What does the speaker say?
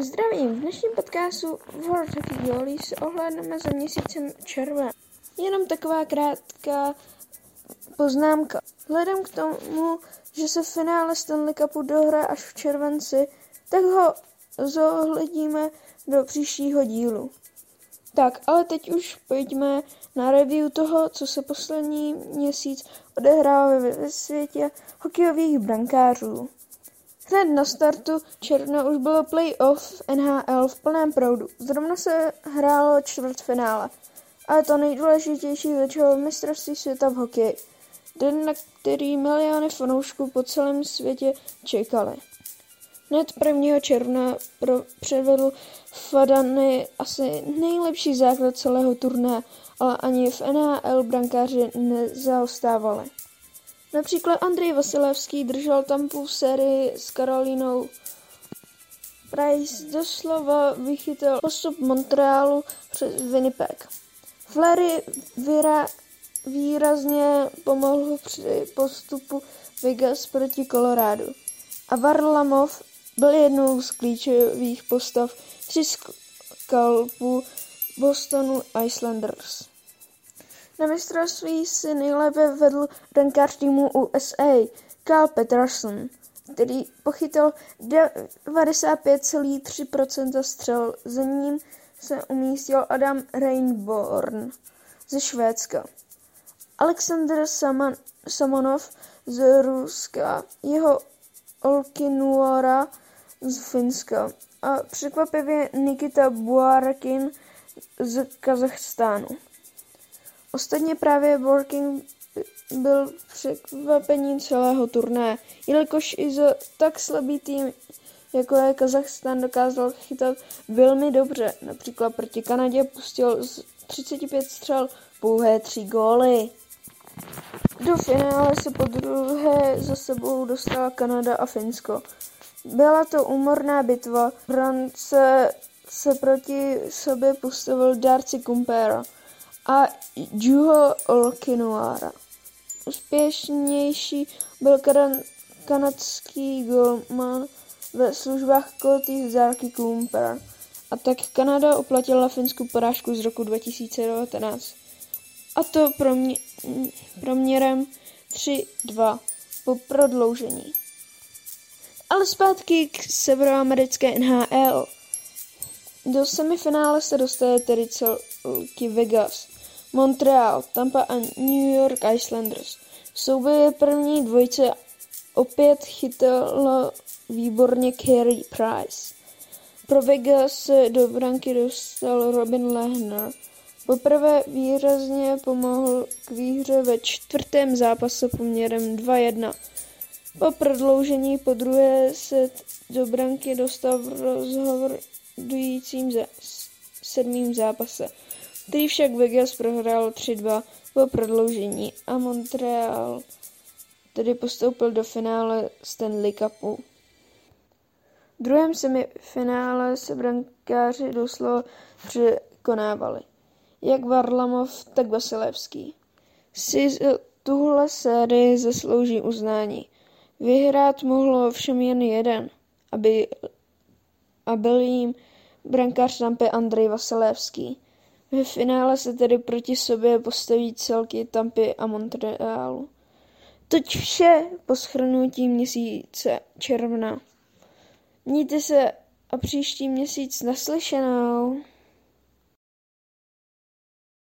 Zdravím, v dnešním podcastu World Hockey Goalies se ohlédneme za měsícem červen. Jenom taková krátká poznámka. Vzhledem k tomu, že se finále Stanley Cupu dohraje až v červenci, tak ho zohledíme do příštího dílu. Tak, ale teď už pojďme na review toho, co se poslední měsíc odehrává ve světě hokejových brankářů. Hned na startu června už bylo playoff NHL v plném proudu. Zrovna se hrálo čtvrtfinále. Ale to nejdůležitější začalo mistrovství světa v hokeji. Den, na který miliony fanoušků po celém světě čekali. Hned 1. června pro, předvedl Fadany asi nejlepší základ celého turné, ale ani v NHL brankáři nezaostávali. Například Andrej Vasilevský držel Tampu v sérii s Karolínou. Price doslova vychytil postup Montrealu přes Winnipeg. Flery vyra, výrazně pomohl při postupu Vegas proti Colorado. A Varlamov byl jednou z klíčových postav při skalpu Bostonu Islanders. Na mistrovství si nejlépe vedl brankář týmu USA Carl Peterson, který pochytil 95,3% střel. Za ním se umístil Adam Rainborn ze Švédska. Alexander Saman, Samonov z Ruska, jeho Olkinuora z Finska a překvapivě Nikita Buarkin z Kazachstánu. Ostatně právě Working byl překvapením celého turné, jelikož i za tak slabý tým, jako je Kazachstan, dokázal chytat velmi dobře. Například proti Kanadě pustil z 35 střel pouhé tři góly. Do finále se po druhé za sebou dostala Kanada a Finsko. Byla to úmorná bitva. Brance se proti sobě postavil Darcy Kumpera a Juho Olkinuara. Úspěšnější byl kan- kanadský golman ve službách Koty Zarky Kumper. A tak Kanada uplatila finskou porážku z roku 2019. A to promě- proměrem 3-2 po prodloužení. Ale zpátky k severoamerické NHL. Do semifinále se dostane tedy celky Vegas. Montreal, Tampa a New York Islanders. V souboji první dvojce opět chytalo výborně Carey Price. Pro Vegas se do branky dostal Robin Lehner. Poprvé výrazně pomohl k výhře ve čtvrtém zápase poměrem 2-1. Po prodloužení po druhé se do branky dostal v rozhodujícím sedmým zápase který však Vegas prohrál 3-2 po prodloužení a Montreal tedy postoupil do finále Stanley Cupu. V druhém semifinále se brankáři doslova překonávali, jak Varlamov, tak Vasilevský. Si tuhle sérii zaslouží uznání. Vyhrát mohlo všem jen jeden, aby, a byl jim brankář Tampy Andrej Vasilevský. Ve finále se tedy proti sobě postaví celky Tampy a Montrealu. Toť vše po schrnutí měsíce června. Mějte se a příští měsíc naslyšenou.